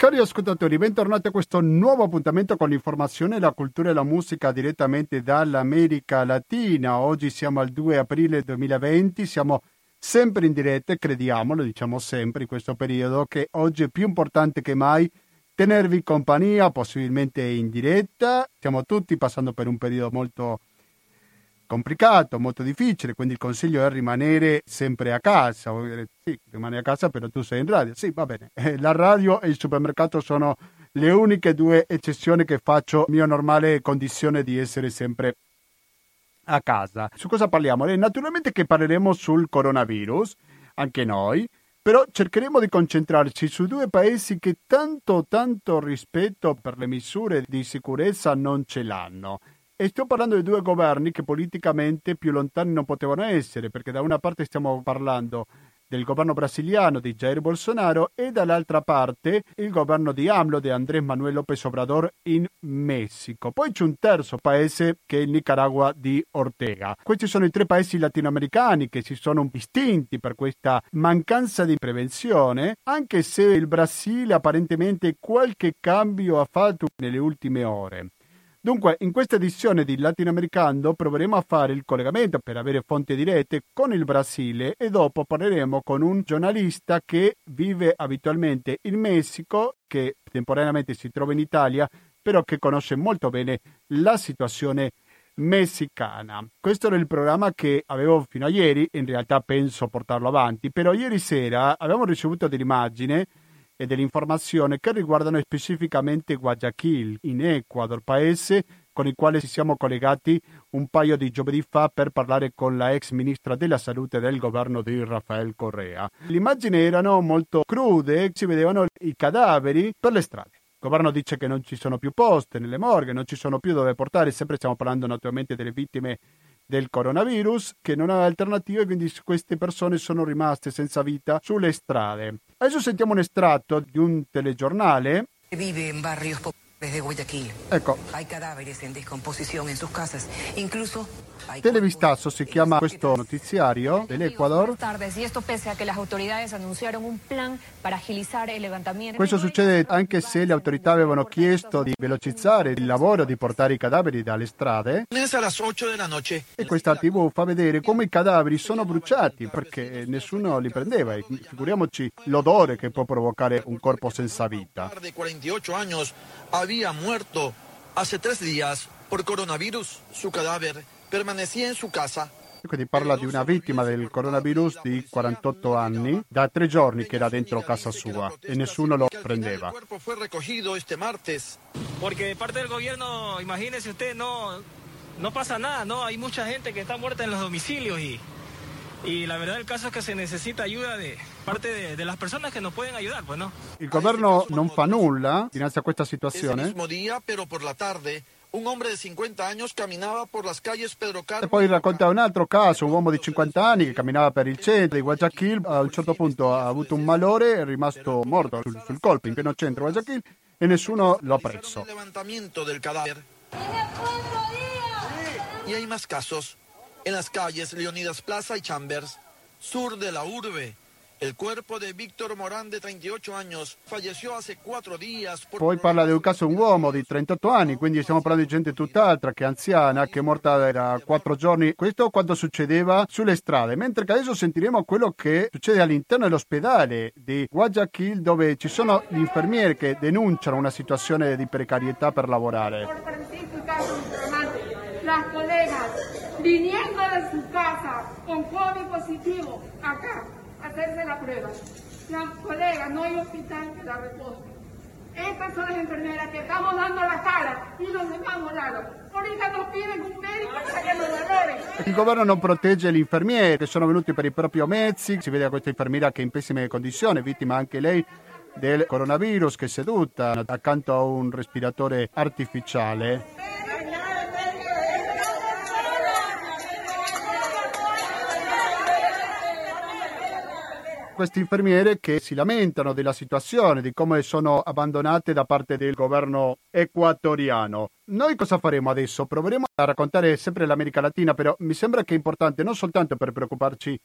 Cari ascoltatori, bentornati a questo nuovo appuntamento con l'informazione, la cultura e la musica direttamente dall'America Latina. Oggi siamo al 2 aprile 2020, siamo sempre in diretta, crediamo, lo diciamo sempre in questo periodo, che oggi è più importante che mai tenervi compagnia, possibilmente in diretta. Stiamo tutti passando per un periodo molto complicato, molto difficile, quindi il consiglio è rimanere sempre a casa. Sì, rimani a casa, però tu sei in radio. Sì, va bene. La radio e il supermercato sono le uniche due eccezioni che faccio mia normale condizione di essere sempre a casa. Su cosa parliamo? Eh, naturalmente che parleremo sul coronavirus, anche noi, però cercheremo di concentrarci su due paesi che tanto tanto rispetto per le misure di sicurezza non ce l'hanno. E sto parlando di due governi che politicamente più lontani non potevano essere, perché da una parte stiamo parlando del governo brasiliano di Jair Bolsonaro e dall'altra parte il governo di AMLO di Andrés Manuel López Obrador in Messico. Poi c'è un terzo paese che è il Nicaragua di Ortega. Questi sono i tre paesi latinoamericani che si sono distinti per questa mancanza di prevenzione, anche se il Brasile apparentemente qualche cambio ha fatto nelle ultime ore. Dunque, in questa edizione di Latinoamericano proveremo a fare il collegamento per avere fonti dirette con il Brasile e dopo parleremo con un giornalista che vive abitualmente in Messico, che temporaneamente si trova in Italia, però che conosce molto bene la situazione messicana. Questo era il programma che avevo fino a ieri, in realtà penso portarlo avanti, però ieri sera abbiamo ricevuto delle immagini e dell'informazione che riguardano specificamente Guayaquil, in Ecuador, paese con il quale ci siamo collegati un paio di giovedì fa per parlare con la ex ministra della salute del governo di Rafael Correa. Le immagini erano molto crude, si vedevano i cadaveri per le strade. Il governo dice che non ci sono più poste nelle morghe, non ci sono più dove portare, sempre stiamo parlando naturalmente delle vittime del coronavirus che non ha alternative, quindi queste persone sono rimaste senza vita sulle strade. Adesso sentiamo un estratto di un telegiornale. Vive in barrios de Guayaquil. Ecco. Hay cadáveres en descomposición en sus casas. Incluso Televistazo si chiama questo notiziario dell'Ecuador. Questo succede anche se le autorità avevano chiesto di velocizzare il lavoro di portare i cadaveri dalle strade. E questa TV fa vedere come i cadaveri sono bruciati perché nessuno li prendeva. E figuriamoci l'odore che può provocare un corpo senza vita. De 48 años había muerto hace tres días por coronavirus. Su cadáver permanecía en su casa. Quindi parla di una vittima del coronavirus di 48 anni, da tre giorni che era dentro casa sua e nessuno lo prendeva. El cuerpo fue recogido este martes. Porque de parte del gobierno, imagínese usted, no, no pasa nada, ¿no? Hay mucha gente que está muerta en los domicilios y, y la verdad el caso es que se necesita ayuda de parte de, de las personas que nos pueden ayudar, pues, ¿no? Il governo non fa nulla dinanzi a questa Ese situazione mismo día, pero por la tarde, un hombre de 50 años caminaba por las calles Pedro Carmo. e poi racconta un altro caso, un uomo di 50 anni che camminava per il centro di Guayaquil, a un certo punto ha avuto un malore, è rimasto morto sul, sul colpo in pieno centro Guayaquil e nessuno lo ha preso. El levantamiento del cadáver. Y hay más casos. En las calles Leonidas Plaza y Chambers, sur de la urbe. El cuerpo de Víctor Morán, de 38 años, falleció hace cuatro días por Poi parla di un caso un uomo di 38 anni, quindi stiamo parlando di gente tutt'altra che è anziana, che è morta da 4 giorni. Questo quando succedeva sulle strade, mentre che adesso sentiremo quello che succede all'interno dell'ospedale di Guayaquil dove ci sono gli infermieri che denunciano una situazione di precarietà per lavorare. las colegas viniendo de su casa con COVID positivo acá a hacerse la prueba. Las colegas, no hay hospital que la repose. Estas son las enfermeras que estamos dando la cara y nos hemos dado. Ahorita nos piden un médico para que nos valore. Il governo non protegge gli infermieri che sono venuti per i propri mezzi, si vede questa infermiera che è in pessime condizioni, vittima anche lei del coronavirus, che è seduta accanto a un respiratore artificiale. Queste infermiere che si lamentano della situazione, di come sono abbandonate da parte del governo equatoriano. Noi cosa faremo adesso? Proveremo a raccontare sempre l'America Latina, però mi sembra che è importante non soltanto per preoccuparci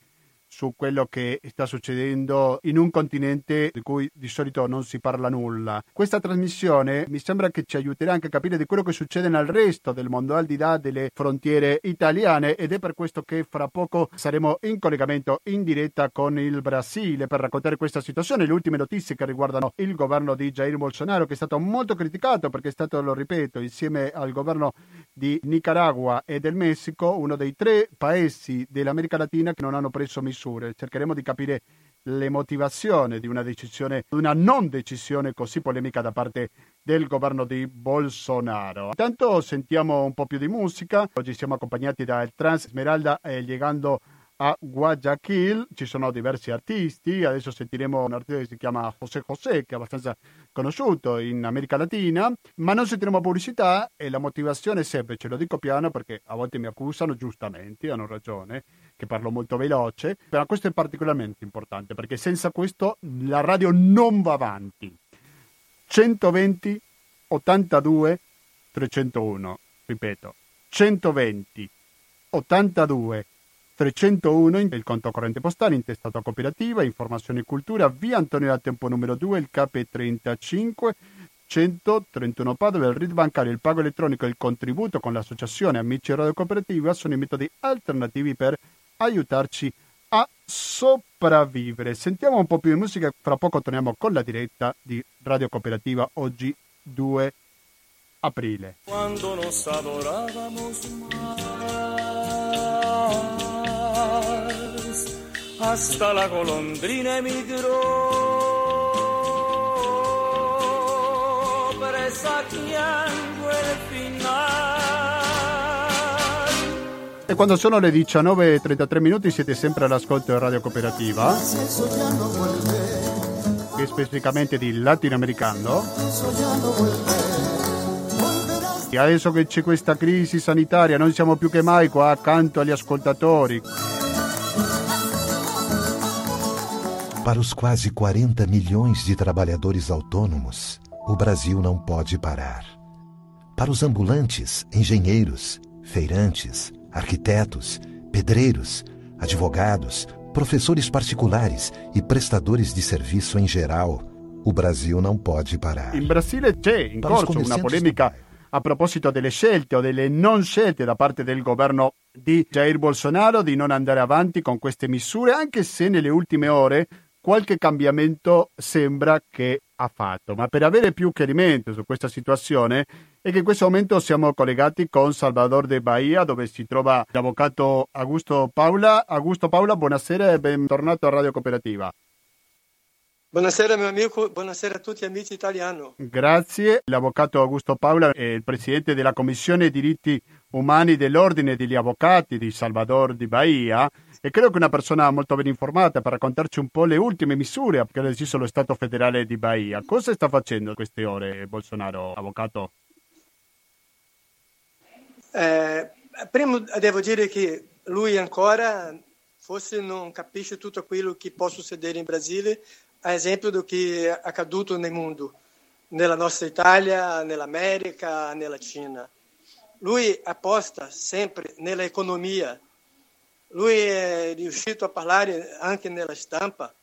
su quello che sta succedendo in un continente di cui di solito non si parla nulla. Questa trasmissione mi sembra che ci aiuterà anche a capire di quello che succede nel resto del mondo, al di là delle frontiere italiane ed è per questo che fra poco saremo in collegamento in diretta con il Brasile per raccontare questa situazione, le ultime notizie che riguardano il governo di Jair Bolsonaro che è stato molto criticato perché è stato, lo ripeto, insieme al governo di Nicaragua e del Messico, uno dei tre paesi dell'America Latina che non hanno preso misure. Cercheremo di capire le motivazioni di una decisione, una non decisione così polemica da parte del governo di Bolsonaro. Intanto sentiamo un po' più di musica. Oggi siamo accompagnati dal Trans Smeralda e llegando a Guayaquil ci sono diversi artisti, adesso sentiremo un artista che si chiama José José che è abbastanza conosciuto in America Latina, ma non sentiremo pubblicità e la motivazione è semplice, lo dico piano perché a volte mi accusano giustamente, hanno ragione, che parlo molto veloce, però questo è particolarmente importante perché senza questo la radio non va avanti. 120 82 301, ripeto, 120 82 301 il conto corrente postale intestato a cooperativa, informazione e cultura, via Antonio da Tempo numero 2, il CAP 35 131 Padova, il RID bancario, il pago elettronico e il contributo con l'associazione Amici Radio Cooperativa sono i metodi alternativi per aiutarci a sopravvivere. Sentiamo un po' più di musica, fra poco torniamo con la diretta di Radio Cooperativa oggi 2 aprile. Quando nos adorábamos más hasta la golondrina emigró, presagiando il final. E quando sono le 19.33 minuti siete sempre all'ascolto di Radio Cooperativa, e specificamente di latinoamericano. E adesso che c'è questa crisi sanitaria, noi siamo più che mai qua accanto agli ascoltatori. Para os quase 40 milhões de trabalhadores autônomos, o Brasil não pode parar. Para os ambulantes, engenheiros, feirantes, arquitetos, pedreiros, advogados, professores particulares e prestadores de serviço em geral, o Brasil não pode parar. In Brasile c'è in corso una polemica a proposito delle scelte o delle non scelte da parte del governo di Jair Bolsonaro di non andare avanti con queste misure, anche se nelle ultime ore qualche cambiamento sembra che ha fatto. Ma per avere più chiarimento su questa situazione è che in questo momento siamo collegati con Salvador de Bahia dove si trova l'avvocato Augusto Paula. Augusto Paula, buonasera e bentornato a Radio Cooperativa. Buonasera mio amico, buonasera a tutti amici italiani. Grazie. L'avvocato Augusto Paula è il presidente della Commissione diritti umani dell'Ordine degli Avvocati di Salvador di Bahia e credo che una persona molto ben informata per raccontarci un po' le ultime misure che ha deciso lo Stato federale di Bahia. Cosa sta facendo in queste ore Bolsonaro, avvocato? Eh, prima devo dire che lui ancora forse non capisce tutto quello che può succedere in Brasile, a esempio do è accaduto nel mondo, nella nostra Italia, nell'America, nella Cina. Lui apposta sempre nell'economia, lui è riuscito a parlare anche nella stampa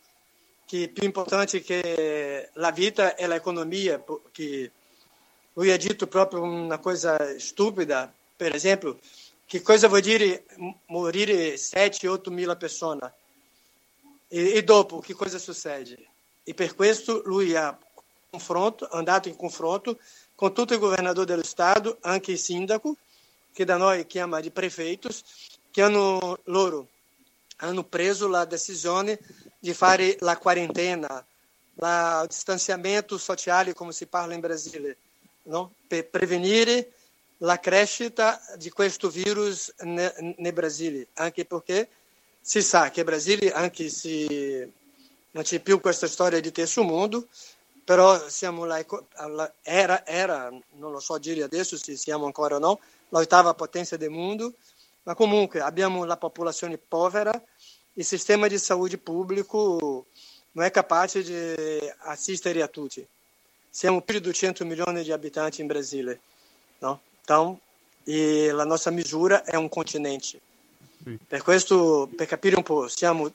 che più importante che la vita è l'economia, che lui ha detto proprio una cosa stupida, per esempio, che cosa vuol dire morire 7-8 mila persone? E, e, dopo, che cosa succede? E per questo lui ha andato in confronto con tutti i governatori dello Stato, anche il sindaco, che da noi chiama di prefeitos, che hanno loro hanno preso la decisione di fare la quarantena, il distanziamento sociale, come si parla in Brasile, no? per prevenire la crescita di questo virus nel Brasile, anche perché si sa che il Brasile, anche se non c'è più questa storia di terzo mondo, però siamo la, era, era, non lo so dire adesso se siamo ancora o no, l'ottava potenza del mondo, ma comunque abbiamo la popolazione povera, il sistema di saúde pubblico non è capace di assistere a tutti. Siamo più di 200 milioni di abitanti in Brasile, no? Então, e la nostra misura è un continente. Sì. Per questo, per capire un po', siamo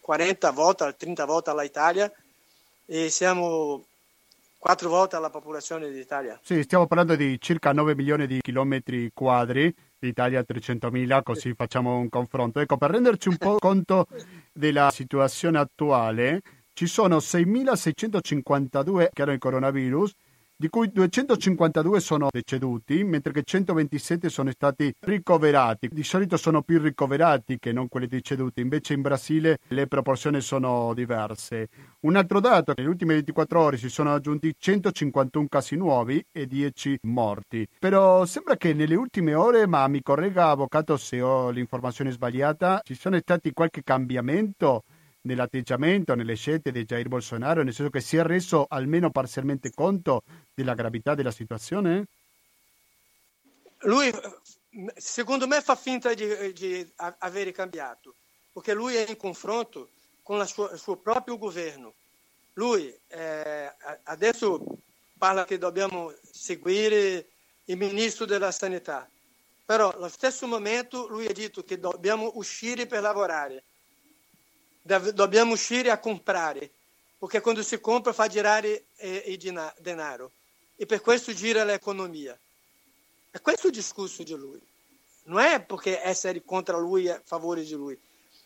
40 volte, 30 volte all'Italia e siamo quattro volte alla popolazione d'Italia. Sì, stiamo parlando di circa 9 milioni di chilometri quadri, l'Italia 300.000, così facciamo un confronto. Ecco, per renderci un po' conto della situazione attuale, ci sono 6.652 che hanno il coronavirus, di cui 252 sono deceduti, mentre che 127 sono stati ricoverati. Di solito sono più ricoverati che non quelli deceduti, invece in Brasile le proporzioni sono diverse. Un altro dato, nelle ultime 24 ore si sono aggiunti 151 casi nuovi e 10 morti. Però sembra che nelle ultime ore, ma mi corregga avvocato se ho l'informazione sbagliata, ci sono stati qualche cambiamento nell'atteggiamento, nelle scelte di Jair Bolsonaro, nel senso che si è reso almeno parzialmente conto della gravità della situazione? Lui, secondo me, fa finta di, di avere cambiato, perché lui è in confronto con sua, il suo proprio governo. Lui eh, adesso parla che dobbiamo seguire il ministro della sanità, però allo stesso momento lui ha detto che dobbiamo uscire per lavorare dobbiamo uscire a comprare, perché quando si compra fa girare eh, il denaro e per questo gira l'economia. È questo il discorso di lui. Non è perché essere contro lui è a favore di lui,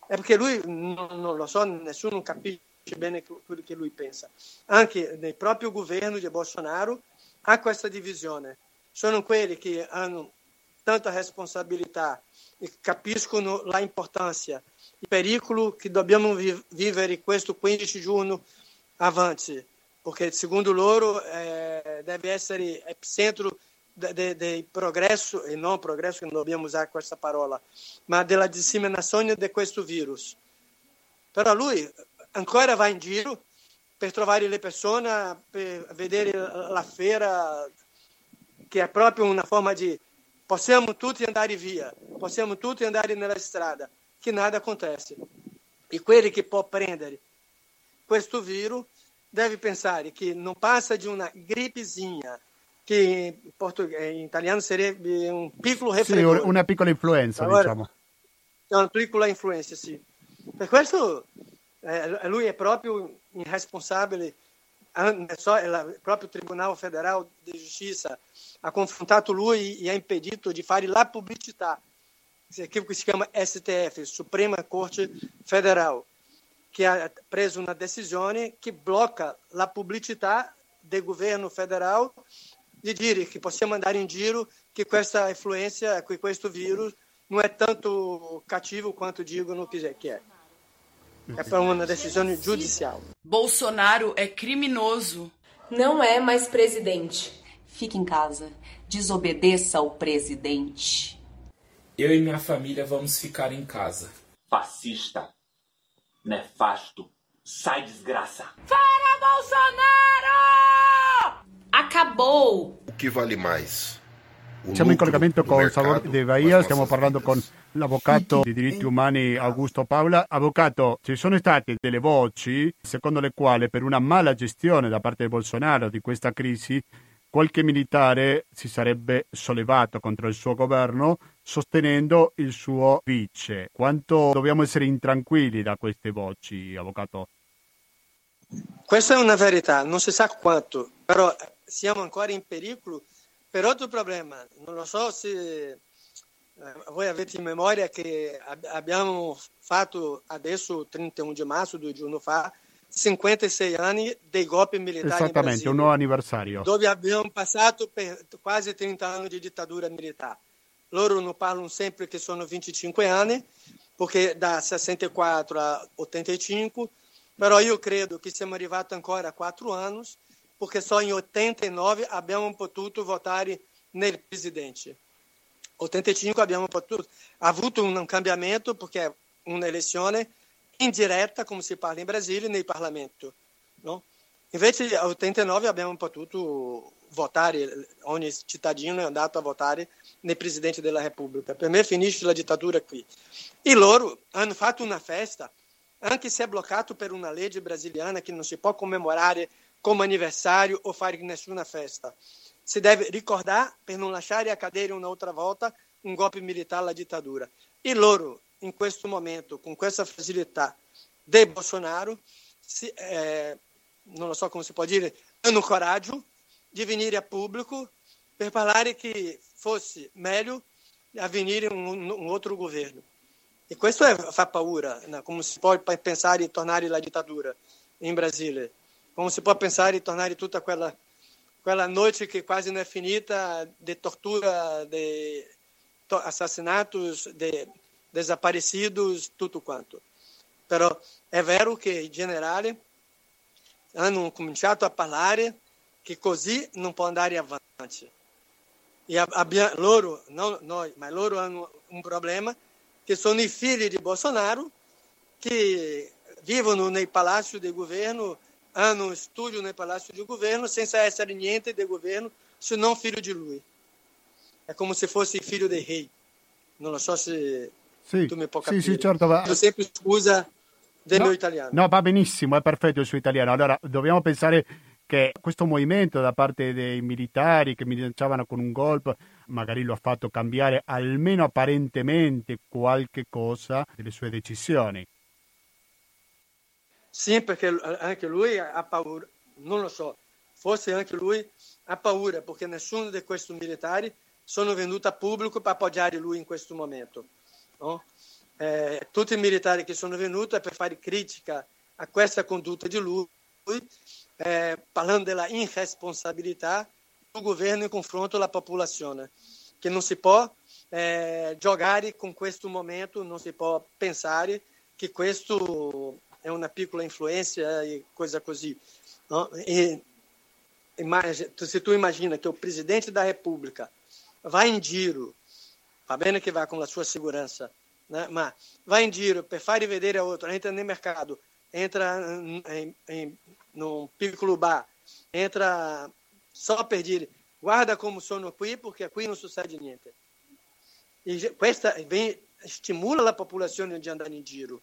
è perché lui, non, non lo so, nessuno capisce bene quello che lui pensa. Anche nel proprio governo di Bolsonaro ha questa divisione. Sono quelli che hanno tanta responsabilità e capiscono la importanza il pericolo che dobbiamo vivere questo 15 giugno avanti, perché secondo loro eh, deve essere epicentro del progresso, e non progresso, non dobbiamo usare questa parola, ma della disseminazione di questo virus. Però lui ancora va in giro per trovare le persone, per vedere la fiera, che è proprio una forma di possiamo tutti andare via, possiamo tutti andare nella strada, che nada acontece. E quelli che può prendere questo vírus deve pensare che non passa di una gripezinha, portug- in italiano sarebbe un piccolo raffreddore. Sì, una piccola influenza, allora, diciamo. Una piccola influenza, sì. Per questo eh, lui è proprio irresponsabile so, il proprio Tribunale Federal di Giustizia ha confrontato lui e ha impedito di fare la pubblicità aquilo que se chama STF, Suprema Corte Federal, que ha preso uma decisão que bloca a publicidade do governo federal de dire que possiamo andare in giro que com essa influência, com este vírus, não é tanto cativo quanto digono que é. É uma decisão judicial. Bolsonaro é criminoso. Não é mais presidente. Fique em casa. Desobedeça ao presidente. Eu e minha família vamos ficar em casa. Fascista. Nefasto. Sai desgraça. Fora Bolsonaro! Acabou! O que vale mais? Siamo in collegamento con Salvador de Bahia, stiamo parlando con l'avvocato di diritti umani Augusto Paula. Avvocato, ci sono state delle voci secondo le quali per una mala gestione da parte di Bolsonaro di questa crisi qualche militare si sarebbe sollevato contro il suo governo sostenendo il suo vice. Quanto dobbiamo essere intranquilli da queste voci, avvocato? Questa è una verità, non si sa quanto, però siamo ancora in pericolo per altro problema. Non lo so se eh, voi avete in memoria che abbiamo fatto adesso, 31 di marzo, due giorni fa, 56 anni dei golpe militari Esattamente, un nuovo anniversario. Dove abbiamo passato per quasi 30 anni di dittatura militare. Loro non parlano sempre che sono 25 anni, perché da 64 a 85, però io credo che siamo arrivati ancora a 4 anni, perché só in 89 abbiamo potuto votare nel presidente. 85 abbiamo potuto, avuto un cambiamento, perché è un'elezione indiretta, come si parla in Brasile, nel Parlamento. No? Invece nel 89 abbiamo potuto votare, ogni cittadino è andato a votare nel Presidente della Repubblica. Per me finisce la dittatura qui. E loro hanno fatto una festa, anche se è bloccato per una legge brasiliana che non si può commemorare come anniversario o fare nessuna festa. Si deve ricordare per non lasciare accadere un'altra volta un golpe militare alla dittatura. E loro in questo momento, con questa facilità, di Bolsonaro, si, eh, non lo so come si può dire, hanno coraggio di venire a pubblico per parlare che fosse meglio avvenire un, un altro governo. E questo è, fa paura, né? come si può pensare di tornare alla dittatura in Brasile, come si può pensare di tornare tutta quella, quella noite che quasi non è finita di tortura, di assassinatos, di desaparecidos, tutto quanto. Però è vero che i generali hanno cominciato a parlare che così non può andare avanti. E abbiamo, loro, non noi, ma loro hanno un problema che sono i figli di Bolsonaro che vivono nei palazzi del governo, hanno studio nei palazzi del governo senza essere niente del governo se non figlio di lui. È come se fosse figlio dei rei. Lo so se sì, tu mi puoi capire. Sì, sì, certo. Va... Io sempre scusa del no, mio italiano. No, va benissimo, è perfetto il suo italiano. Allora, dobbiamo pensare che questo movimento da parte dei militari che minacciavano con un golpe magari lo ha fatto cambiare almeno apparentemente qualche cosa delle sue decisioni. Sì, perché anche lui ha paura, non lo so, forse anche lui ha paura perché nessuno di questi militari sono venuti a pubblico per appoggiare lui in questo momento. No? Eh, tutti i militari che sono venuti per fare critica a questa condotta di lui eh, parlando della irresponsabilità do governo in confronto alla popolazione, che non si può eh, giocare con questo momento, non si può pensare che questo è una piccola influenza e coisa così. No? E, se tu immagina che o presidente da República vai in giro, va bene che va con la sua sicurezza, né? ma vai in giro per fare vedere a outro, entra nel mercato, entra in, in, num piccolo bar, entra só per dire guarda como sono qui perché qui non succede niente. E questa vem, stimula a popolazione di andare in giro.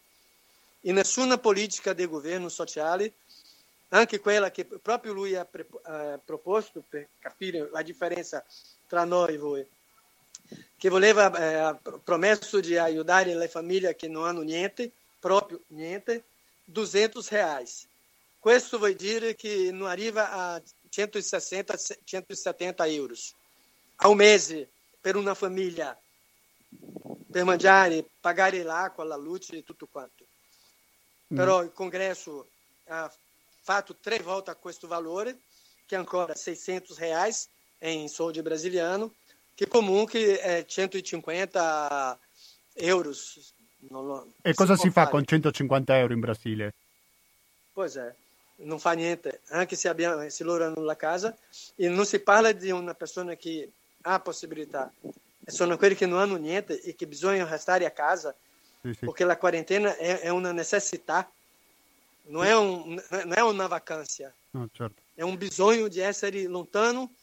E nessuna politica di governo sociale, anche quella che proprio lui ha pre, uh, proposto per capire la differenza tra noi e voi, che voleva eh, promesso di aiutare le famiglie che non hanno niente, proprio niente, 200 reais. Questo vuol dire che non arriva a 160, 170 euros ao mese per una famiglia, per mangiare, pagare l'acqua, la luce e tutto quanto. Mm. Però il congresso ha fatto tre volte questo valore, che è ancora 600 reais em soldi brasiliano, che comunque è 150 euros. Non, e cosa si, si fa con 150 euro in Brasile? Pois è, non fa niente, anche se, abbiamo, se loro hanno la casa, e non si parla di una persona che ha possibilità, sono quelli che non hanno niente e che bisogna restare a casa, sì, sì. perché la quarantena è, è una necessità, non è, un, non è una vacanza, no, certo. è un bisogno di essere lontano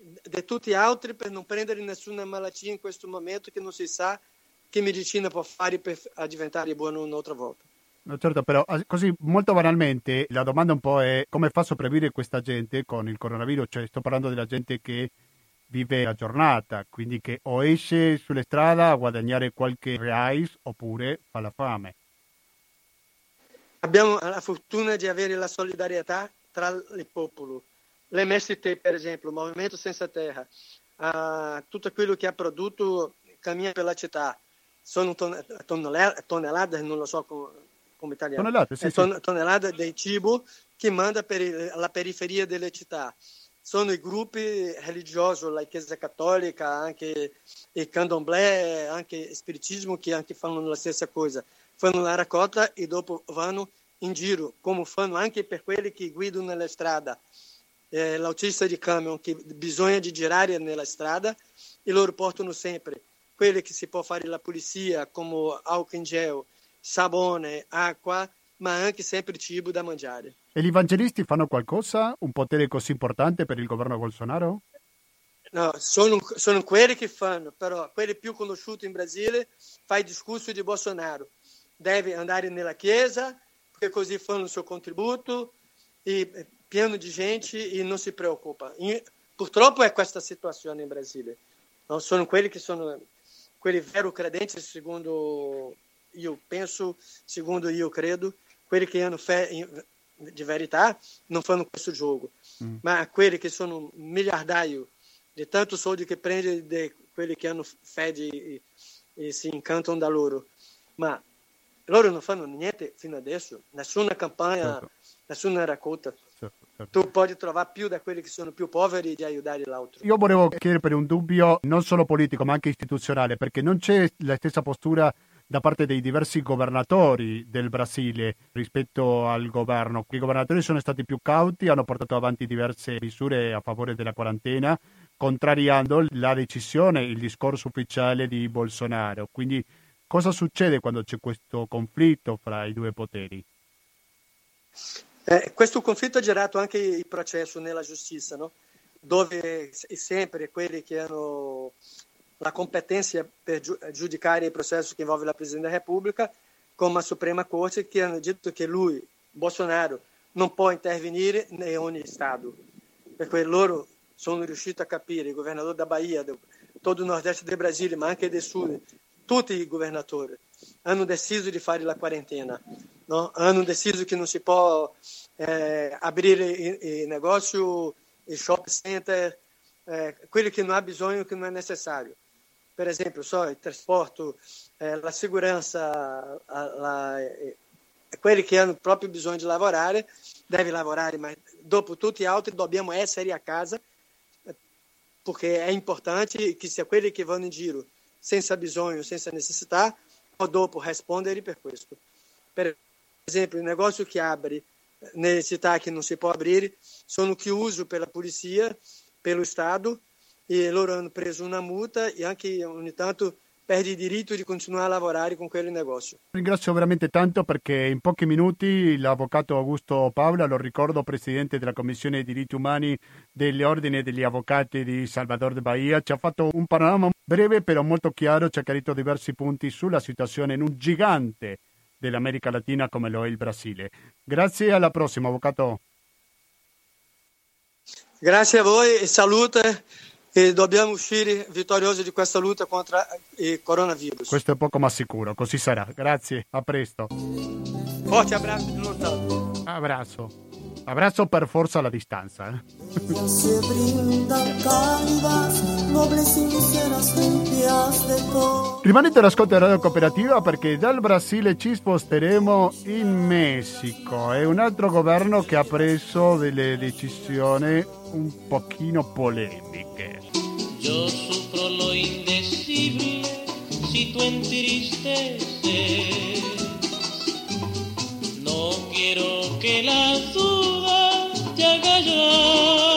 di tutti altri per non prendere nessuna malattia in questo momento che non si sa che medicina può fare per diventare buono un'altra volta. No, certo, però così molto banalmente la domanda un po' è come fa a sopravvivere questa gente con il coronavirus? Cioè sto parlando della gente che vive la giornata, quindi che o esce sulle strade a guadagnare qualche reais oppure fa la fame. Abbiamo la fortuna di avere la solidarietà tra il popolo. L'MST, per esempio, il Movimento Senza Terra, uh, tutto quello che ha prodotto cammina per la città. Sono tonnellate, non lo so come italiano. Tonnellate, sì, ton- sì. tonnellate di cibo che manda per la periferia delle città. Sono i gruppi religiosi, la Chiesa Cattolica, anche il Candomblé, anche il Spiritismo, che anche fanno la stessa cosa. Fanno la raccolta e dopo vanno in giro, come fanno anche per quelli che guidano nella strada. Eh, l'autista di camion che bisogna di girare nella strada e loro portano sempre quelli che si può fare la pulizia, come álcool in gel, sabone, acqua, ma anche sempre cibo da mangiare. E gli evangelisti fanno qualcosa? Un potere così importante per il governo Bolsonaro? No, sono, sono quelli che fanno, però quelli più conosciuti in Brasile fa discorso di Bolsonaro. Deve andare nella chiesa, perché così fanno il suo contributo, e pieno di gente e non si preoccupa. E, purtroppo è questa situazione in Brasile. No, sono quelli che sono quelli vero credenti, secondo io penso, secondo io credo, quelli che hanno fé di verità non fanno questo gioco, mm. ma quelli che sono miliardario di tanto soldi che prende di quelli che hanno fede e, e si incantano da loro. Ma loro non fanno niente fino adesso, nessuna campagna, certo. nessuna raccolta. Certo, certo. Tu puoi trovare più da quelli che sono più poveri di aiutare l'altro. Io volevo chiedere per un dubbio non solo politico ma anche istituzionale, perché non c'è la stessa postura da parte dei diversi governatori del Brasile rispetto al governo. I governatori sono stati più cauti, hanno portato avanti diverse misure a favore della quarantena, contrariando la decisione, il discorso ufficiale di Bolsonaro. Quindi cosa succede quando c'è questo conflitto fra i due poteri? Eh, questo conflitto ha girato anche il processo nella giustizia, no? dove sempre quelli che hanno la competência per giudicare il processo che envolve la Presidente da Repubblica, come a Suprema Corte, che hanno detto che lui, Bolsonaro, non può intervenire in ogni Stato, perché loro sono riusciti a capire, il governatore da Bahia, todo o nordeste del Brasile, ma anche del sud, tutti i governatori hanno deciso di fare la quarantena, no? hanno deciso che non si può eh, aprire il negócio, il shopping center, eh, quello che non ha bisogno, che non è necessario per esempio, so, il trasporto, eh, la sicurezza, la, eh, quelli che hanno proprio bisogno di lavorare, deve lavorare, ma dopo tutti gli altri dobbiamo essere a casa, eh, perché è importante che sia quelli che vanno in giro senza bisogno, senza necessità, o dopo rispondere per questo. Per esempio, il negozio che apre eh, nelle città che non si può aprire sono chiusi per la polizia, per lo Stato, e loro hanno preso una multa e anche ogni tanto perdi il diritto di continuare a lavorare con quel negozio. Ringrazio veramente tanto perché in pochi minuti l'avvocato Augusto Paola, lo ricordo presidente della Commissione dei diritti umani dell'Ordine degli Avvocati di Salvador de Bahia, ci ha fatto un panorama breve però molto chiaro, ci ha chiarito diversi punti sulla situazione in un gigante dell'America Latina come lo è il Brasile. Grazie, alla prossima avvocato. Grazie a voi e salute e dobbiamo uscire vittoriosi di questa lotta contro il coronavirus. Questo è poco ma sicuro, così sarà. Grazie, a presto. Forte abbraccio di lontano. Abbraccio. Abbraccio per forza alla distanza. Eh. Rimanete all'ascolto della Radio Cooperativa perché dal Brasile ci sposteremo in Messico. È un altro governo che ha preso delle decisioni un pochino polemiche. Yo sufro lo indecible si tú entristeces. No quiero que las dudas te hagan llorar.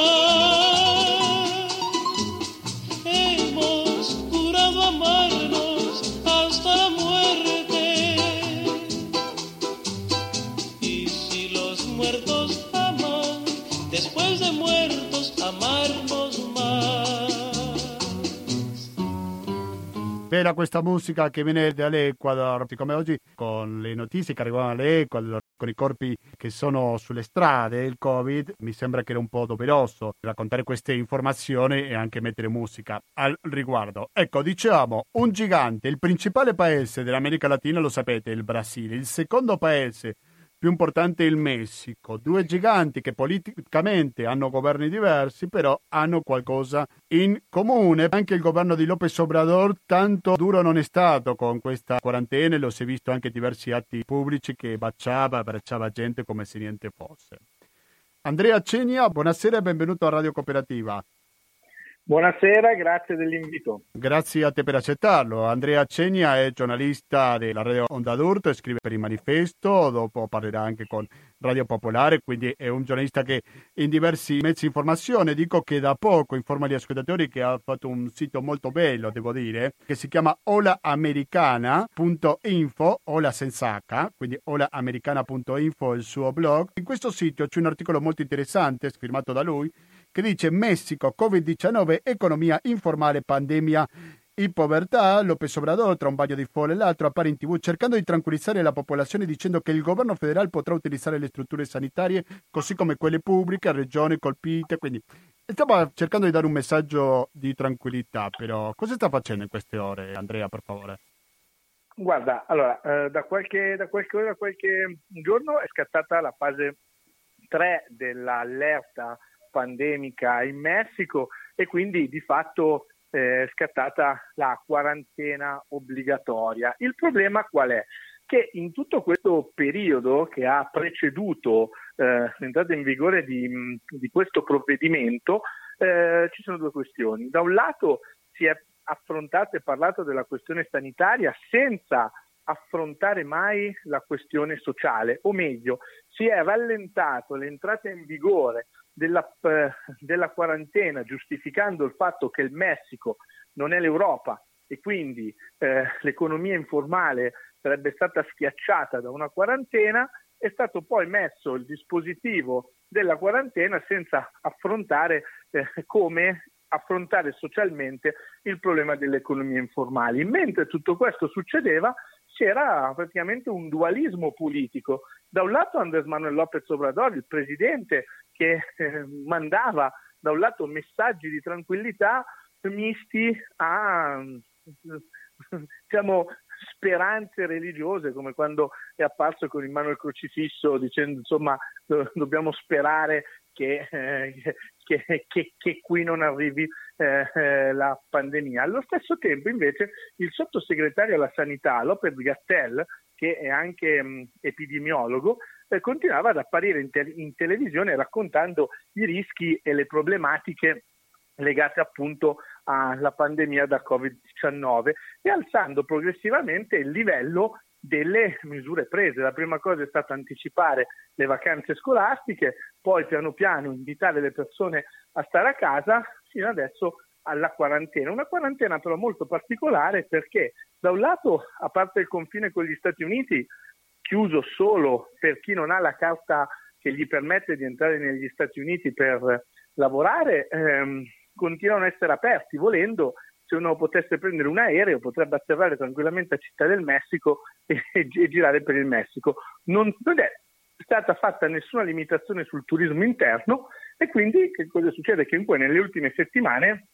Bella questa musica che viene dall'Ecuador, come oggi con le notizie che arrivano dall'Ecuador, con i corpi che sono sulle strade, il Covid, mi sembra che era un po' doveroso raccontare queste informazioni e anche mettere musica al riguardo. Ecco, diciamo, un gigante, il principale paese dell'America Latina, lo sapete, il Brasile, il secondo paese più importante il Messico, due giganti che politicamente hanno governi diversi, però hanno qualcosa in comune. Anche il governo di López Obrador tanto duro non è stato con questa quarantena, lo si è visto anche diversi atti pubblici che baciava, abbracciava gente come se niente fosse. Andrea Cenia, buonasera e benvenuto a Radio Cooperativa. Buonasera, grazie dell'invito. Grazie a te per accettarlo. Andrea Cegna è giornalista della Radio Onda d'Urto, scrive per il manifesto, dopo parlerà anche con Radio Popolare, quindi è un giornalista che in diversi mezzi di informazione, dico che da poco informa gli ascoltatori che ha fatto un sito molto bello, devo dire, che si chiama olaamericana.info, ola senza H, quindi olaamericana.info è il suo blog. In questo sito c'è un articolo molto interessante, firmato da lui, che dice Messico, Covid-19, economia informale, pandemia e povertà. López Obrador, tra un bagno di folle e l'altro, appare in tv cercando di tranquillizzare la popolazione dicendo che il governo federale potrà utilizzare le strutture sanitarie così come quelle pubbliche, regioni colpite. Quindi stava cercando di dare un messaggio di tranquillità, però cosa sta facendo in queste ore, Andrea, per favore? Guarda, allora, eh, da, qualche, da, qualche, da qualche giorno è scattata la fase 3 dell'allerta pandemica in Messico e quindi di fatto eh, è scattata la quarantena obbligatoria. Il problema qual è? Che in tutto questo periodo che ha preceduto eh, l'entrata in vigore di, di questo provvedimento eh, ci sono due questioni. Da un lato si è affrontato e parlato della questione sanitaria senza affrontare mai la questione sociale, o meglio, si è rallentato l'entrata in vigore della, eh, della, quarantena giustificando il fatto che il Messico non è l'Europa e quindi eh, l'economia informale sarebbe stata schiacciata da una quarantena, è stato poi messo il dispositivo della quarantena senza affrontare eh, come affrontare socialmente il problema delle economie informali. Mentre tutto questo succedeva, c'era praticamente un dualismo politico. Da un lato Andrés Manuel López Obrador, il presidente che eh, mandava da un lato messaggi di tranquillità misti a diciamo, speranze religiose, come quando è apparso con in mano il crocifisso dicendo insomma dobbiamo sperare che, eh, che, che, che, qui non arrivi eh, eh, la pandemia. Allo stesso tempo invece il sottosegretario alla sanità Lopez Gattel, che è anche mh, epidemiologo, eh, continuava ad apparire in, te- in televisione raccontando i rischi e le problematiche legate appunto alla pandemia da Covid-19 e alzando progressivamente il livello delle misure prese. La prima cosa è stata anticipare le vacanze scolastiche, poi piano piano invitare le persone a stare a casa, fino adesso alla quarantena. Una quarantena però molto particolare perché da un lato, a parte il confine con gli Stati Uniti, chiuso solo per chi non ha la carta che gli permette di entrare negli Stati Uniti per lavorare, ehm, continuano ad essere aperti, volendo se uno potesse prendere un aereo potrebbe atterrare tranquillamente a Città del Messico e, e, e girare per il Messico. Non, non, è stata fatta nessuna limitazione sul turismo interno e quindi che cosa succede? Che poi nelle ultime settimane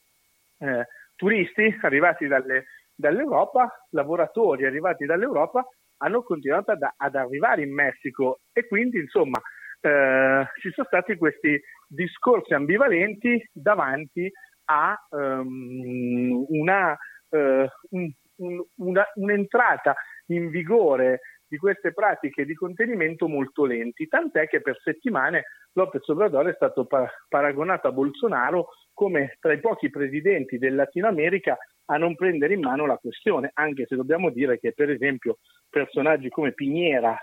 eh, turisti arrivati dalle, dall'Europa, lavoratori arrivati dall'Europa hanno continuato ad, ad arrivare in Messico. E quindi insomma eh, ci sono stati questi discorsi ambivalenti davanti a um, una, uh, un, un, una, un'entrata in vigore di queste pratiche di contenimento molto lenti, tant'è che per settimane Lopez Obrador è stato pa- paragonato a Bolsonaro come tra i pochi presidenti del Latino America a non prendere in mano la questione, anche se dobbiamo dire che per esempio personaggi come Piñera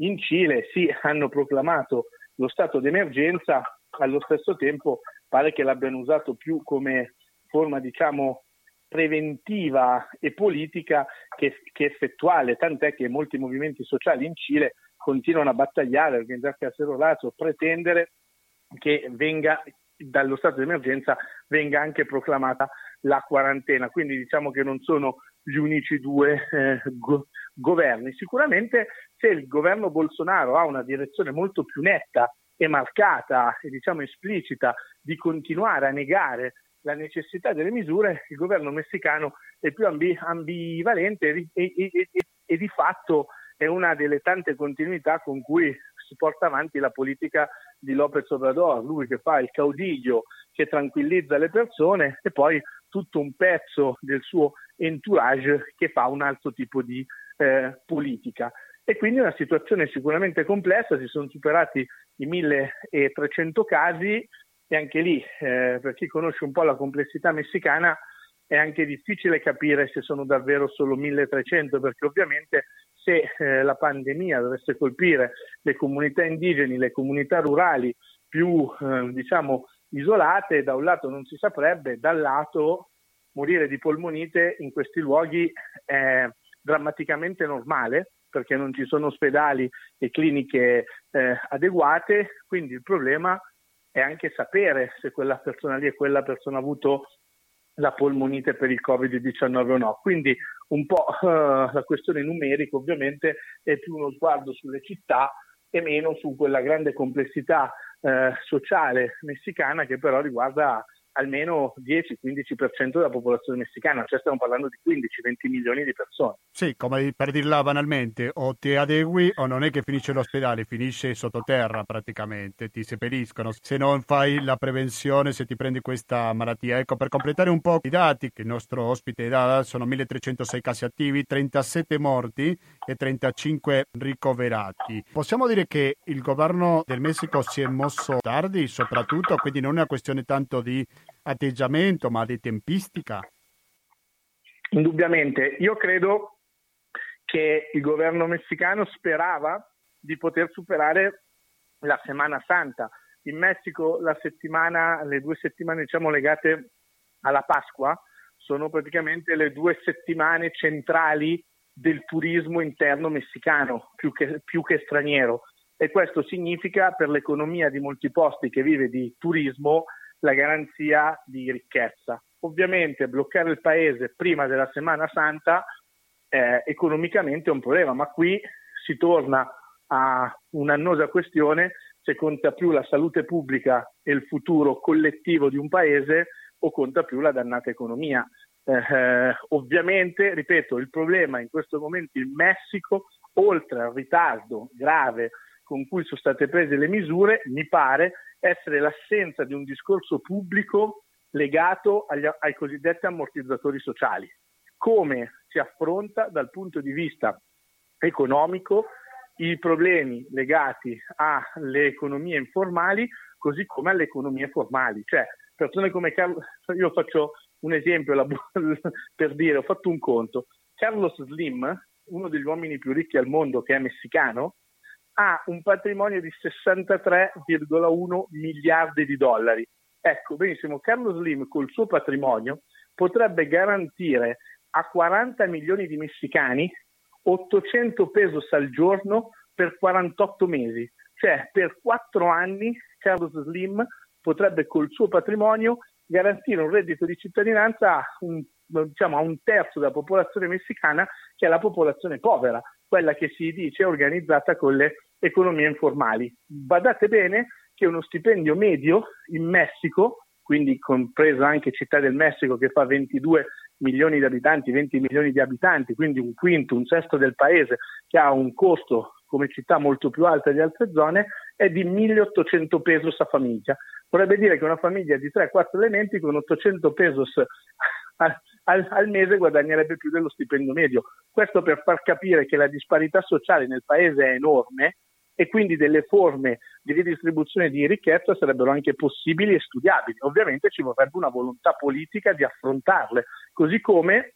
in Cile sì hanno proclamato lo stato d'emergenza, allo stesso tempo pare che l'abbiano usato più come forma, diciamo, preventiva e politica che, che, effettuale, tant'è che molti movimenti sociali in Cile continuano a battagliare, organizzarsi a Cerro Lazo, pretendere che venga dallo stato di emergenza venga anche proclamata la quarantena. Quindi diciamo che non sono gli unici due eh, go- governi. Sicuramente se il governo Bolsonaro ha una direzione molto più netta e marcata e diciamo esplicita di continuare a negare la necessità delle misure, il governo messicano è più ambi- ambivalente e, e, e, e, di fatto è una delle tante continuità con cui si porta avanti la politica di López Obrador, lui che fa il caudiglio, che tranquillizza le persone e poi tutto un pezzo del suo entourage che fa un altro tipo di eh, politica. E quindi è una situazione sicuramente complessa, si sono superati i 1300 casi, e anche lì, eh, per chi conosce un po' la complessità messicana, è anche difficile capire se sono davvero solo 1300, perché ovviamente se eh, la pandemia dovesse colpire le comunità indigeni, le comunità rurali più eh, diciamo isolate, da un lato non si saprebbe, dall'altro morire di polmonite in questi luoghi è drammaticamente normale perché non ci sono ospedali e cliniche eh, adeguate, quindi il problema è anche sapere se quella persona lì e quella persona ha avuto la polmonite per il Covid-19 o no. Quindi un po' uh, la questione numerica ovviamente è più uno sguardo sulle città e meno su quella grande complessità uh, sociale messicana che però riguarda almeno 10-15% della popolazione messicana, cioè stiamo parlando di 15-20 milioni di persone. Sì, come per dirla banalmente, o ti adegui o non è che finisce l'ospedale, finisce sottoterra praticamente, ti seppelliscono se non fai la prevenzione, se ti prendi questa malattia. Ecco, per completare un po' i dati che il nostro ospite dà, sono 1306 casi attivi, 37 morti e 35 ricoverati. Possiamo dire che il governo del Messico si è mosso tardi, soprattutto, quindi non è una questione tanto di atteggiamento, ma di tempistica? Indubbiamente, io credo che il governo messicano sperava di poter superare la Semana Santa. In Messico settimana, le due settimane diciamo legate alla Pasqua sono praticamente le due settimane centrali del turismo interno messicano, più che, più che straniero. E questo significa per l'economia di molti posti che vive di turismo la garanzia di ricchezza. Ovviamente bloccare il paese prima della Semana Santa eh, economicamente è un problema, ma qui si torna a un'annosa questione se conta più la salute pubblica e il futuro collettivo di un paese o conta più la dannata economia. Eh, eh ovviamente, ripeto, il problema in questo momento in Messico, oltre al ritardo grave con cui sono state prese le misure, mi pare essere l'assenza di un discorso pubblico legato agli, ai cosiddetti ammortizzatori sociali. Come si affronta dal punto di vista economico i problemi legati alle economie informali così come alle economie formali. Cioè, persone come Carlo, io faccio un esempio per dire, ho fatto un conto. Carlos Slim, uno degli uomini più ricchi al mondo che è messicano, ha un patrimonio di 63,1 miliardi di dollari. Ecco, benissimo, Carlo Slim col suo patrimonio potrebbe garantire a 40 milioni di messicani 800 pesos al giorno per 48 mesi. Cioè, per 4 anni Carlos Slim potrebbe col suo patrimonio garantire un reddito di cittadinanza a un, diciamo, a un terzo della popolazione messicana, che è la popolazione povera quella che si dice organizzata con le economie informali. Badate bene che uno stipendio medio in Messico, quindi compresa anche Città del Messico che fa 22 milioni di abitanti, 20 milioni di abitanti, quindi un quinto, un sesto del paese che ha un costo come città molto più alta di altre zone, è di 1800 pesos a famiglia. Vorrebbe dire che una famiglia di 3-4 elementi con 800 pesos al, al, mese guadagnerebbe più dello stipendio medio. Questo per far capire che la disparità sociale nel paese è enorme e quindi delle forme di ridistribuzione di ricchezza sarebbero anche possibili e studiabili. Ovviamente ci vorrebbe una volontà politica di affrontarle, così come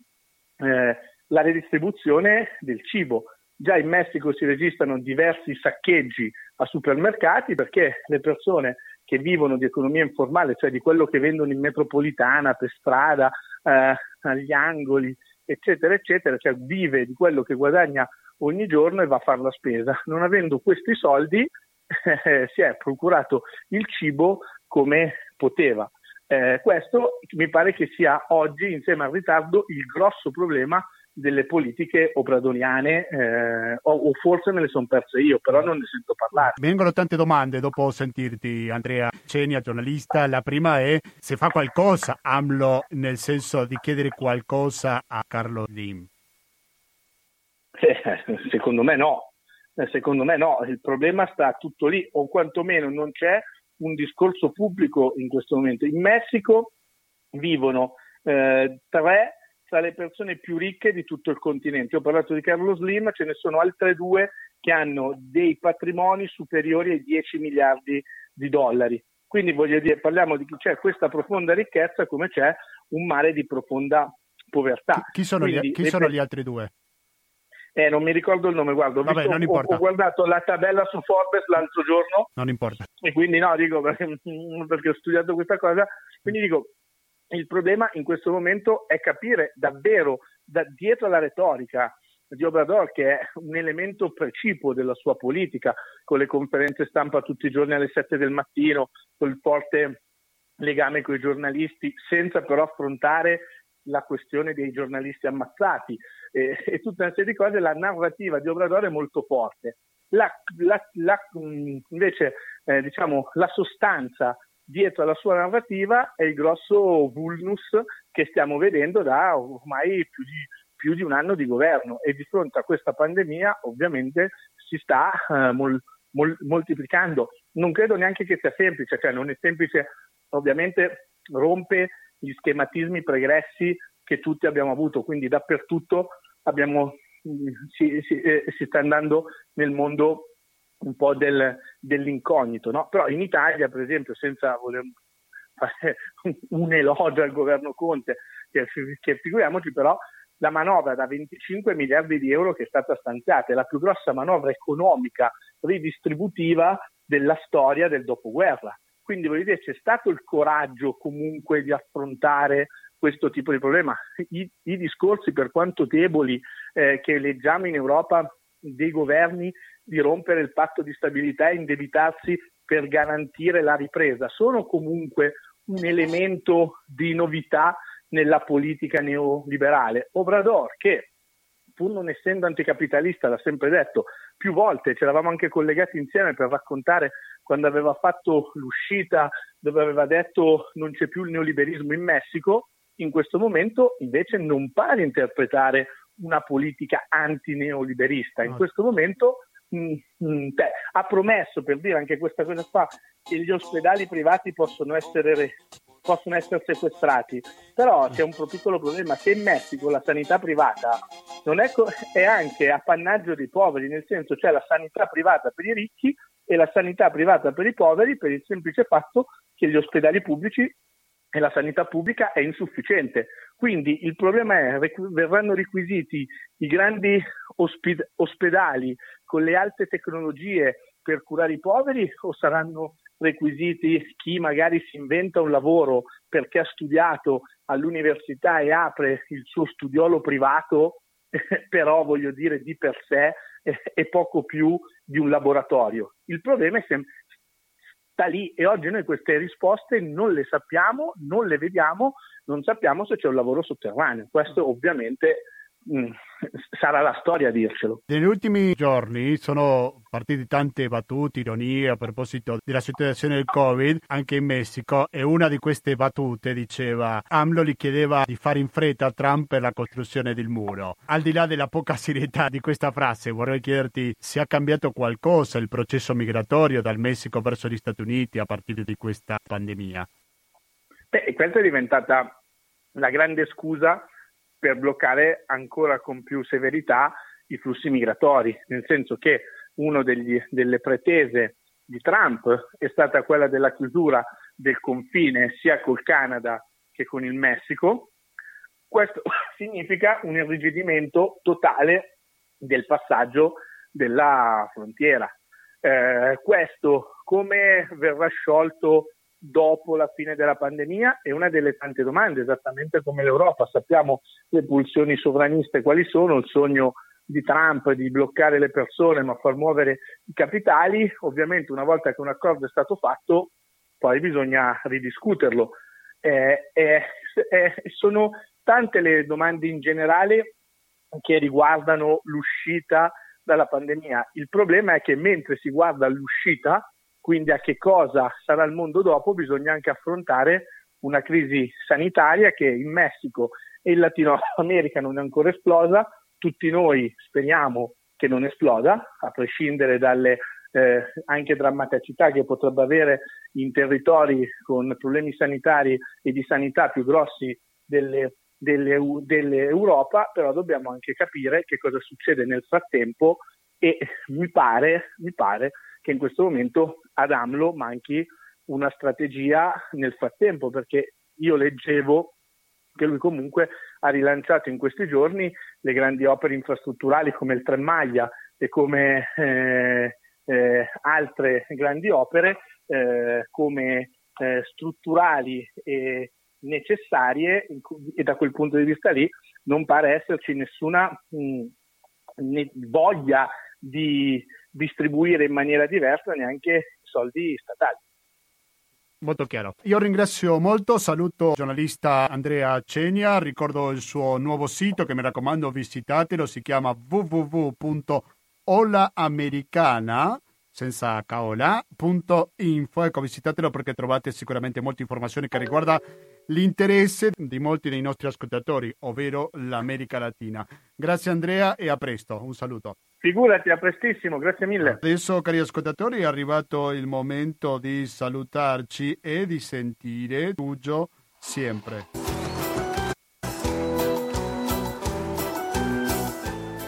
eh, la ridistribuzione del cibo. Già in Messico si registrano diversi saccheggi a supermercati perché le persone che vivono di economia informale, cioè di quello che vendono in metropolitana, per strada, eh, agli angoli, eccetera, eccetera, cioè vive di quello che guadagna ogni giorno e va a fare la spesa. Non avendo questi soldi eh, si è procurato il cibo come poteva. Eh, questo mi pare che sia oggi, insieme al ritardo, il grosso problema delle politiche obradoniane eh, o, o, forse me le sono perse io, però non ne sento parlare. Vengono tante domande dopo sentirti, Andrea Cenia, giornalista. La prima è se fa qualcosa AMLO nel senso di chiedere qualcosa a Carlo Dim. Eh, secondo me no, eh, secondo me no, il problema sta tutto lì, o quantomeno non c'è un discorso pubblico in questo momento. In Messico vivono eh, tre tra le persone più ricche di tutto il continente. Ho parlato di Carlo Slim, ce ne sono altre due che hanno dei patrimoni superiori ai 10 miliardi di dollari. Quindi voglio dire, parliamo di chi c'è questa profonda ricchezza come c'è un mare di profonda povertà. Chi sono, Quindi, gli, chi sono gli altri due? Eh, non mi ricordo il nome, guarda, ho, Vabbè, visto, ho, ho, guardato la tabella su Forbes l'altro giorno. Non importa. E quindi no, dico, perché, perché ho studiato questa cosa, quindi dico, il problema in questo momento è capire davvero da dietro alla retorica di Obrador, che è un elemento precipuo della sua politica, con le conferenze stampa tutti i giorni alle 7 del mattino, con il forte legame con i giornalisti, senza però affrontare la questione dei giornalisti ammazzati eh, e tutta una serie di cose, la narrativa di Obrador è molto forte. La, la, la, invece, eh, diciamo, la sostanza dietro alla sua narrativa è il grosso vulnus che stiamo vedendo da ormai più di, più di un anno di governo e di fronte a questa pandemia ovviamente si sta eh, mol, mol, moltiplicando. Non credo neanche che sia semplice, cioè non è semplice, ovviamente rompe gli schematismi pregressi che tutti abbiamo avuto, quindi dappertutto abbiamo, si, si, eh, si sta andando nel mondo un po' del, dell'incognito, no? però in Italia per esempio senza voler fare un elogio al governo Conte, che, che figuriamoci però la manovra da 25 miliardi di euro che è stata stanziata è la più grossa manovra economica ridistributiva della storia del dopoguerra. Quindi voglio dire, c'è stato il coraggio comunque di affrontare questo tipo di problema. I, i discorsi, per quanto deboli, eh, che leggiamo in Europa dei governi di rompere il patto di stabilità e indebitarsi per garantire la ripresa, sono comunque un elemento di novità nella politica neoliberale. Obrador, che pur non essendo anticapitalista, l'ha sempre detto più volte, ci eravamo anche collegati insieme per raccontare quando aveva fatto l'uscita dove aveva detto non c'è più il neoliberismo in Messico, in questo momento invece non pare interpretare una politica antineoliberista. In questo momento ha promesso, per dire anche questa cosa qua, che gli ospedali privati possono essere, possono essere sequestrati. Però c'è un piccolo problema, che in Messico la sanità privata è, co- è anche appannaggio dei poveri, nel senso c'è la sanità privata per i ricchi e la sanità privata per i poveri per il semplice fatto che gli ospedali pubblici e la sanità pubblica è insufficiente. Quindi il problema è che verranno requisiti i grandi osped- ospedali con le alte tecnologie per curare i poveri o saranno requisiti chi magari si inventa un lavoro perché ha studiato all'università e apre il suo studiolo privato, però voglio dire di per sé è poco più di un laboratorio. Il problema è sempre sta lì e oggi noi queste risposte non le sappiamo, non le vediamo, non sappiamo se c'è un lavoro sotterraneo. Questo ovviamente mm, sarà la storia a dircelo. Negli ultimi giorni sono partite tante battute, ironie a proposito della situazione del Covid anche in Messico e una di queste battute diceva AMLO gli chiedeva di fare in fretta a Trump per la costruzione del muro. Al di là della poca serietà di questa frase vorrei chiederti se ha cambiato qualcosa il processo migratorio dal Messico verso gli Stati Uniti a partire di questa pandemia. Beh, questa è diventata la grande scusa per bloccare ancora con più severità i flussi migratori, nel senso che una delle pretese di Trump è stata quella della chiusura del confine sia col Canada che con il Messico. Questo significa un irrigidimento totale del passaggio della frontiera. Eh, questo come verrà sciolto dopo la fine della pandemia è una delle tante domande, esattamente come l'Europa. Sappiamo le pulsioni sovraniste quali sono, il sogno di Trump di bloccare le persone ma far muovere i capitali. Ovviamente una volta che un accordo è stato fatto, poi bisogna ridiscuterlo. Eh, eh, eh, sono tante le domande in generale che riguardano l'uscita dalla pandemia. Il problema è che mentre si guarda l'uscita, quindi a che cosa sarà il mondo dopo, bisogna anche affrontare una crisi sanitaria che in Messico e in Latino America non è ancora esplosa, tutti noi speriamo che non esploda, a prescindere dalle eh, anche drammaticità che potrebbe avere in territori con problemi sanitari e di sanità più grossi delle, delle, dell'Europa, però dobbiamo anche capire che cosa succede nel frattempo e mi pare, mi pare che in questo momento ad AMLO manchi una strategia nel frattempo, perché io leggevo che lui comunque ha rilanciato in questi giorni le grandi opere infrastrutturali come il Tremaglia e come eh, eh, altre grandi opere eh, come eh, strutturali e necessarie e da quel punto di vista lì non pare esserci nessuna mh, ne voglia di distribuire in maniera diversa neanche soldi statali. Molto chiaro. Io ringrazio molto, saluto il giornalista Andrea Cenia, ricordo il suo nuovo sito che mi raccomando visitatelo, si chiama www.olaamericana senza caola.info. Ecco, visitatelo perché trovate sicuramente molte informazioni che riguarda l'interesse di molti dei nostri ascoltatori, ovvero l'America Latina. Grazie Andrea e a presto. Un saluto. Figurati, a prestissimo, grazie mille. Adesso, cari ascoltatori, è arrivato il momento di salutarci e di sentire Tugio sempre.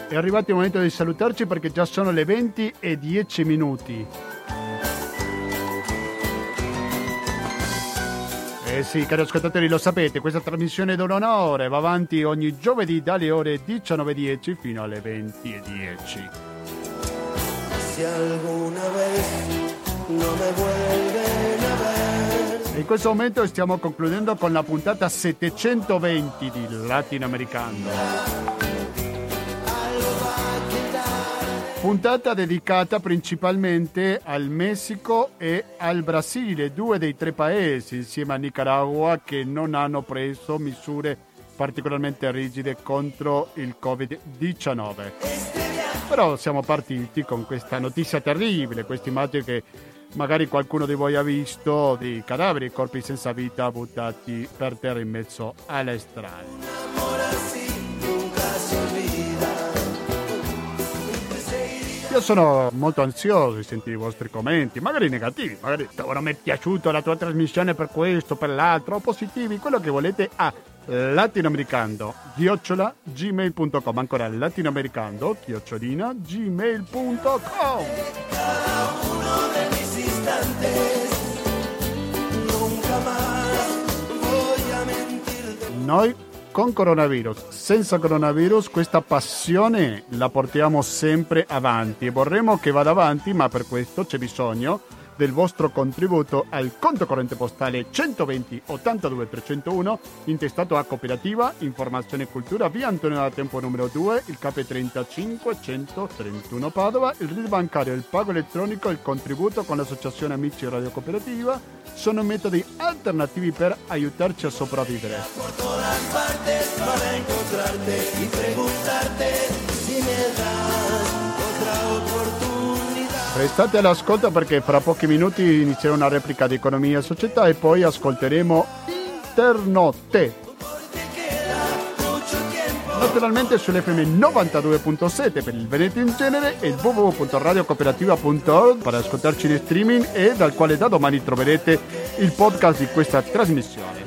È arrivato il momento di salutarci perché già sono le 20 e 10 minuti. Eh sì, cari ascoltatori, lo sapete, questa trasmissione un'ora va avanti ogni giovedì dalle ore 19.10 fino alle 20.10. Si alguna vez no me vuelven a ver. In questo momento stiamo concludendo con la puntata 720 di Latinoamericano. Puntata dedicata principalmente al Messico e al Brasile, due dei tre paesi insieme a Nicaragua che non hanno preso misure particolarmente rigide contro il Covid-19. Però siamo partiti con questa notizia terribile, questa immagine che magari qualcuno di voi ha visto di cadaveri e corpi senza vita buttati per terra in mezzo alle strade. Io sono molto ansioso di sentire i vostri commenti, magari negativi, magari non mi è piaciuta la tua trasmissione per questo, per l'altro, positivi, quello che volete a latinoamericando chiocciola gmail.com ancora latinoamericando chiocciolina gmail.com noi con coronavirus, senza coronavirus, questa passione la portiamo sempre avanti e vorremmo che vada avanti, ma per questo c'è bisogno del vostro contributo al conto corrente postale 120 82 301 intestato a Cooperativa Informazione e Cultura via Antonio da Tempo numero 2 il KP 35 131 Padova il RID bancario il pago elettronico il contributo con l'associazione Amici Radio Cooperativa sono metodi alternativi per aiutarci a sopravvivere Restate all'ascolto perché fra pochi minuti inizierà una replica di Economia e Società e poi ascolteremo Internotte. Naturalmente sull'FM 92.7 per il Veneto in genere e www.radiocooperativa.org per ascoltarci in streaming e dal quale da domani troverete il podcast di questa trasmissione.